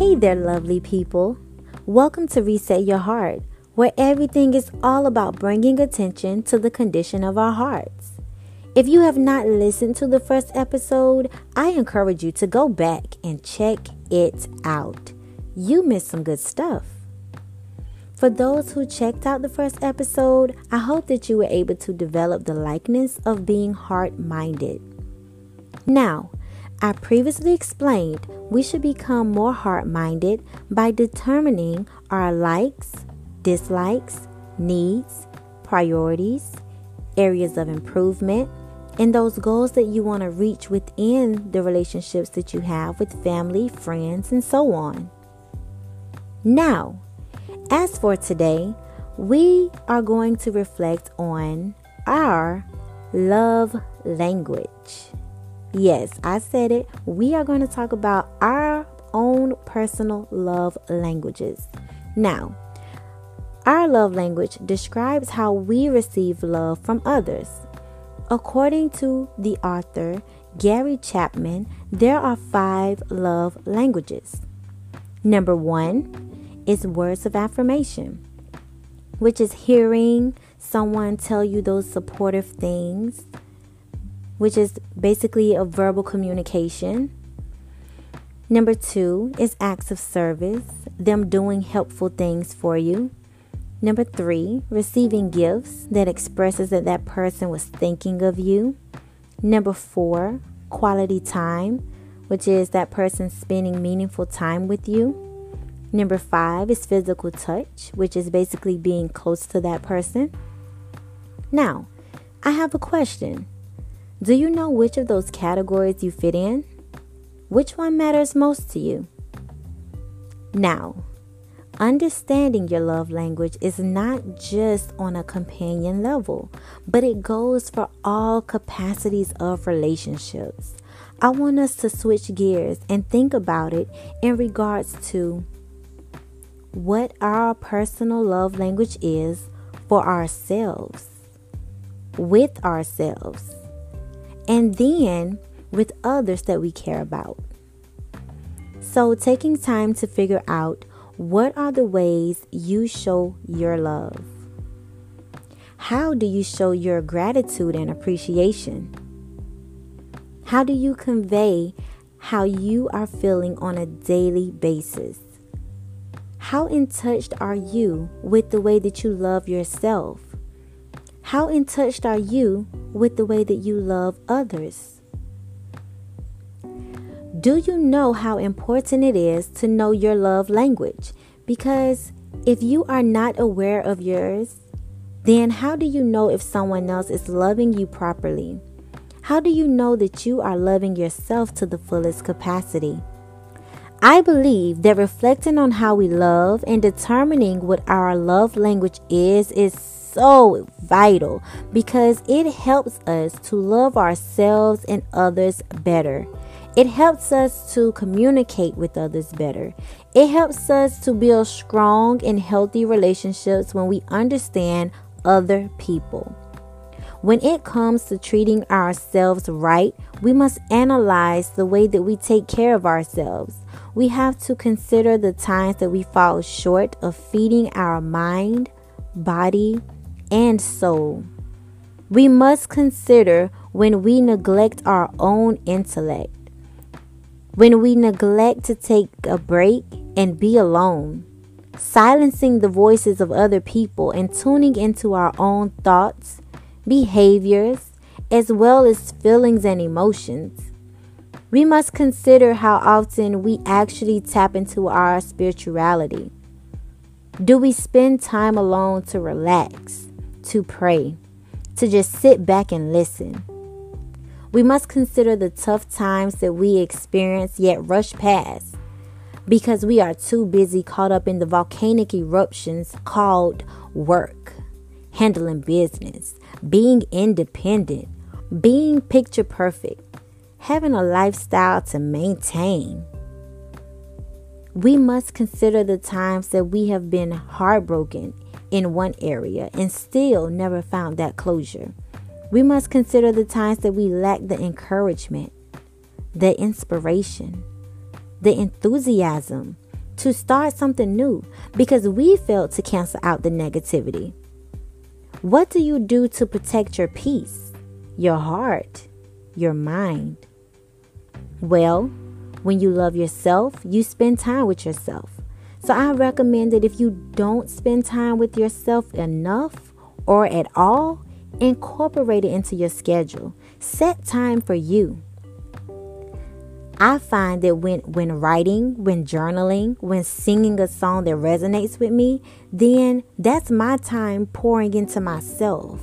Hey there, lovely people. Welcome to Reset Your Heart, where everything is all about bringing attention to the condition of our hearts. If you have not listened to the first episode, I encourage you to go back and check it out. You missed some good stuff. For those who checked out the first episode, I hope that you were able to develop the likeness of being heart minded. Now, I previously explained we should become more heart minded by determining our likes, dislikes, needs, priorities, areas of improvement, and those goals that you want to reach within the relationships that you have with family, friends, and so on. Now, as for today, we are going to reflect on our love language. Yes, I said it. We are going to talk about our own personal love languages. Now, our love language describes how we receive love from others. According to the author Gary Chapman, there are five love languages. Number one is words of affirmation, which is hearing someone tell you those supportive things which is basically a verbal communication. Number two is acts of service, them doing helpful things for you. Number three, receiving gifts that expresses that that person was thinking of you. Number four, quality time, which is that person spending meaningful time with you. Number five is physical touch, which is basically being close to that person. Now, I have a question. Do you know which of those categories you fit in? Which one matters most to you? Now, understanding your love language is not just on a companion level, but it goes for all capacities of relationships. I want us to switch gears and think about it in regards to what our personal love language is for ourselves, with ourselves and then with others that we care about. So, taking time to figure out what are the ways you show your love. How do you show your gratitude and appreciation? How do you convey how you are feeling on a daily basis? How in touch are you with the way that you love yourself? How in touch are you with the way that you love others? Do you know how important it is to know your love language? Because if you are not aware of yours, then how do you know if someone else is loving you properly? How do you know that you are loving yourself to the fullest capacity? I believe that reflecting on how we love and determining what our love language is is so vital because it helps us to love ourselves and others better. It helps us to communicate with others better. It helps us to build strong and healthy relationships when we understand other people. When it comes to treating ourselves right, we must analyze the way that we take care of ourselves. We have to consider the times that we fall short of feeding our mind, body, and soul. We must consider when we neglect our own intellect, when we neglect to take a break and be alone, silencing the voices of other people and tuning into our own thoughts, behaviors, as well as feelings and emotions. We must consider how often we actually tap into our spirituality. Do we spend time alone to relax? To pray, to just sit back and listen. We must consider the tough times that we experience yet rush past because we are too busy caught up in the volcanic eruptions called work, handling business, being independent, being picture perfect, having a lifestyle to maintain. We must consider the times that we have been heartbroken in one area and still never found that closure. We must consider the times that we lack the encouragement, the inspiration, the enthusiasm, to start something new because we failed to cancel out the negativity. What do you do to protect your peace, your heart, your mind? Well, when you love yourself, you spend time with yourself. So I recommend that if you don't spend time with yourself enough or at all, incorporate it into your schedule. Set time for you. I find that when when writing, when journaling, when singing a song that resonates with me, then that's my time pouring into myself.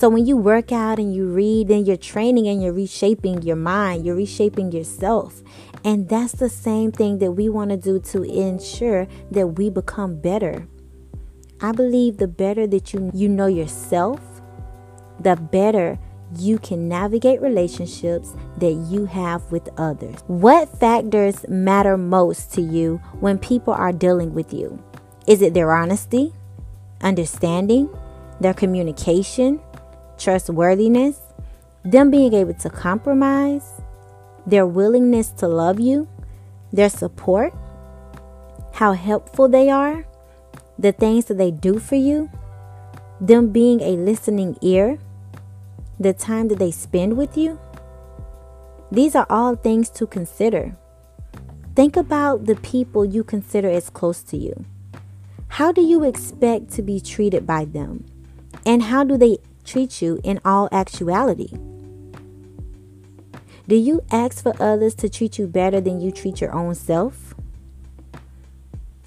So when you work out and you read, then you're training and you're reshaping your mind, you're reshaping yourself. And that's the same thing that we want to do to ensure that we become better. I believe the better that you you know yourself, the better you can navigate relationships that you have with others. What factors matter most to you when people are dealing with you? Is it their honesty, understanding, their communication, trustworthiness, them being able to compromise, their willingness to love you, their support, how helpful they are, the things that they do for you, them being a listening ear, the time that they spend with you. These are all things to consider. Think about the people you consider as close to you. How do you expect to be treated by them? And how do they treat you in all actuality? Do you ask for others to treat you better than you treat your own self?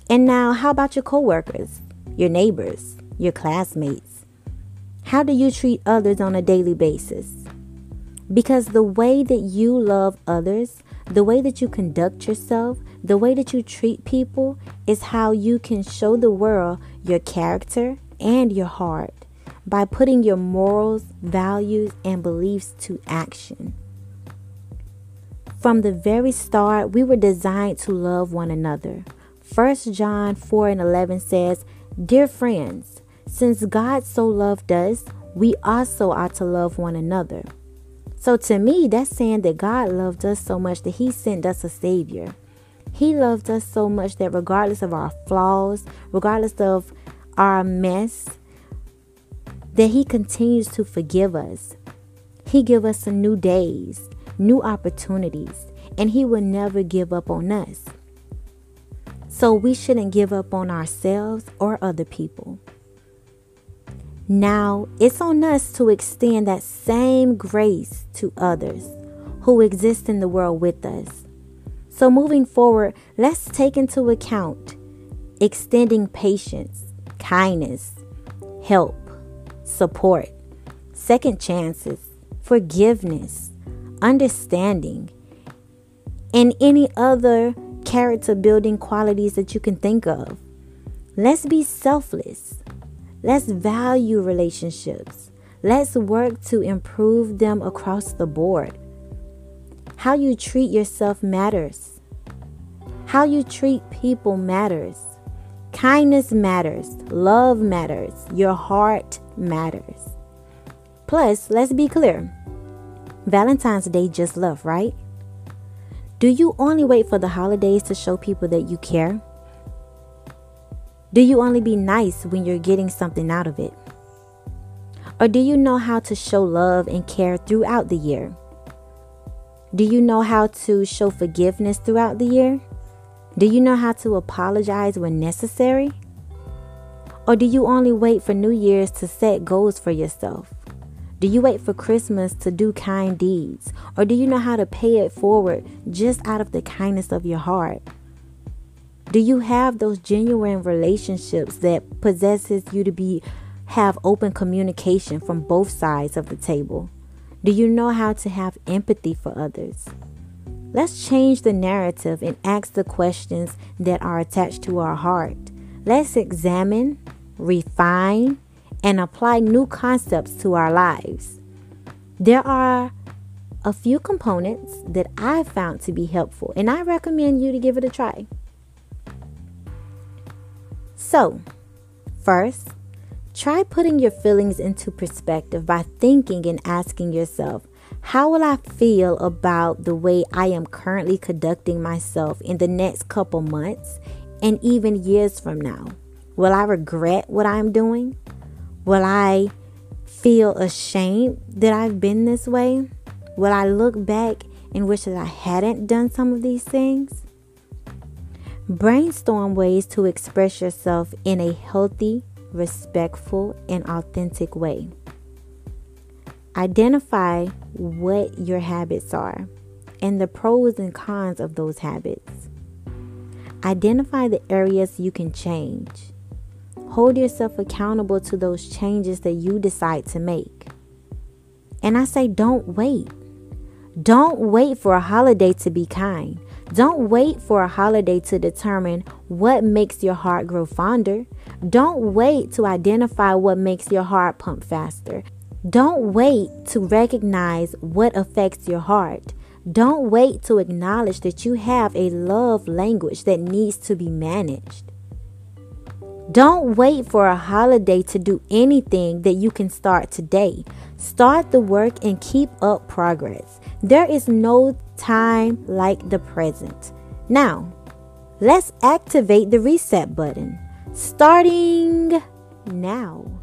And now, how about your coworkers, your neighbors, your classmates? How do you treat others on a daily basis? Because the way that you love others, the way that you conduct yourself, the way that you treat people is how you can show the world your character and your heart by putting your morals, values, and beliefs to action. From the very start, we were designed to love one another. 1 John 4 and 11 says, Dear friends, since God so loved us, we also ought to love one another. So to me, that's saying that God loved us so much that He sent us a Savior. He loved us so much that regardless of our flaws, regardless of our mess, that He continues to forgive us. He give us some new days, new opportunities, and He will never give up on us. So we shouldn't give up on ourselves or other people. Now it's on us to extend that same grace to others who exist in the world with us. So, moving forward, let's take into account extending patience, kindness, help, support, second chances, forgiveness, understanding, and any other character building qualities that you can think of. Let's be selfless. Let's value relationships. Let's work to improve them across the board. How you treat yourself matters. How you treat people matters. Kindness matters. Love matters. Your heart matters. Plus, let's be clear Valentine's Day just love, right? Do you only wait for the holidays to show people that you care? Do you only be nice when you're getting something out of it? Or do you know how to show love and care throughout the year? Do you know how to show forgiveness throughout the year? Do you know how to apologize when necessary? Or do you only wait for New Year's to set goals for yourself? Do you wait for Christmas to do kind deeds? Or do you know how to pay it forward just out of the kindness of your heart? Do you have those genuine relationships that possesses you to be have open communication from both sides of the table? Do you know how to have empathy for others? Let's change the narrative and ask the questions that are attached to our heart. Let's examine, refine, and apply new concepts to our lives. There are a few components that I found to be helpful, and I recommend you to give it a try. So, first, try putting your feelings into perspective by thinking and asking yourself, how will I feel about the way I am currently conducting myself in the next couple months and even years from now? Will I regret what I'm doing? Will I feel ashamed that I've been this way? Will I look back and wish that I hadn't done some of these things? Brainstorm ways to express yourself in a healthy, respectful, and authentic way. Identify what your habits are and the pros and cons of those habits. Identify the areas you can change. Hold yourself accountable to those changes that you decide to make. And I say, don't wait. Don't wait for a holiday to be kind. Don't wait for a holiday to determine what makes your heart grow fonder. Don't wait to identify what makes your heart pump faster. Don't wait to recognize what affects your heart. Don't wait to acknowledge that you have a love language that needs to be managed. Don't wait for a holiday to do anything that you can start today. Start the work and keep up progress. There is no time like the present. Now, let's activate the reset button. Starting now.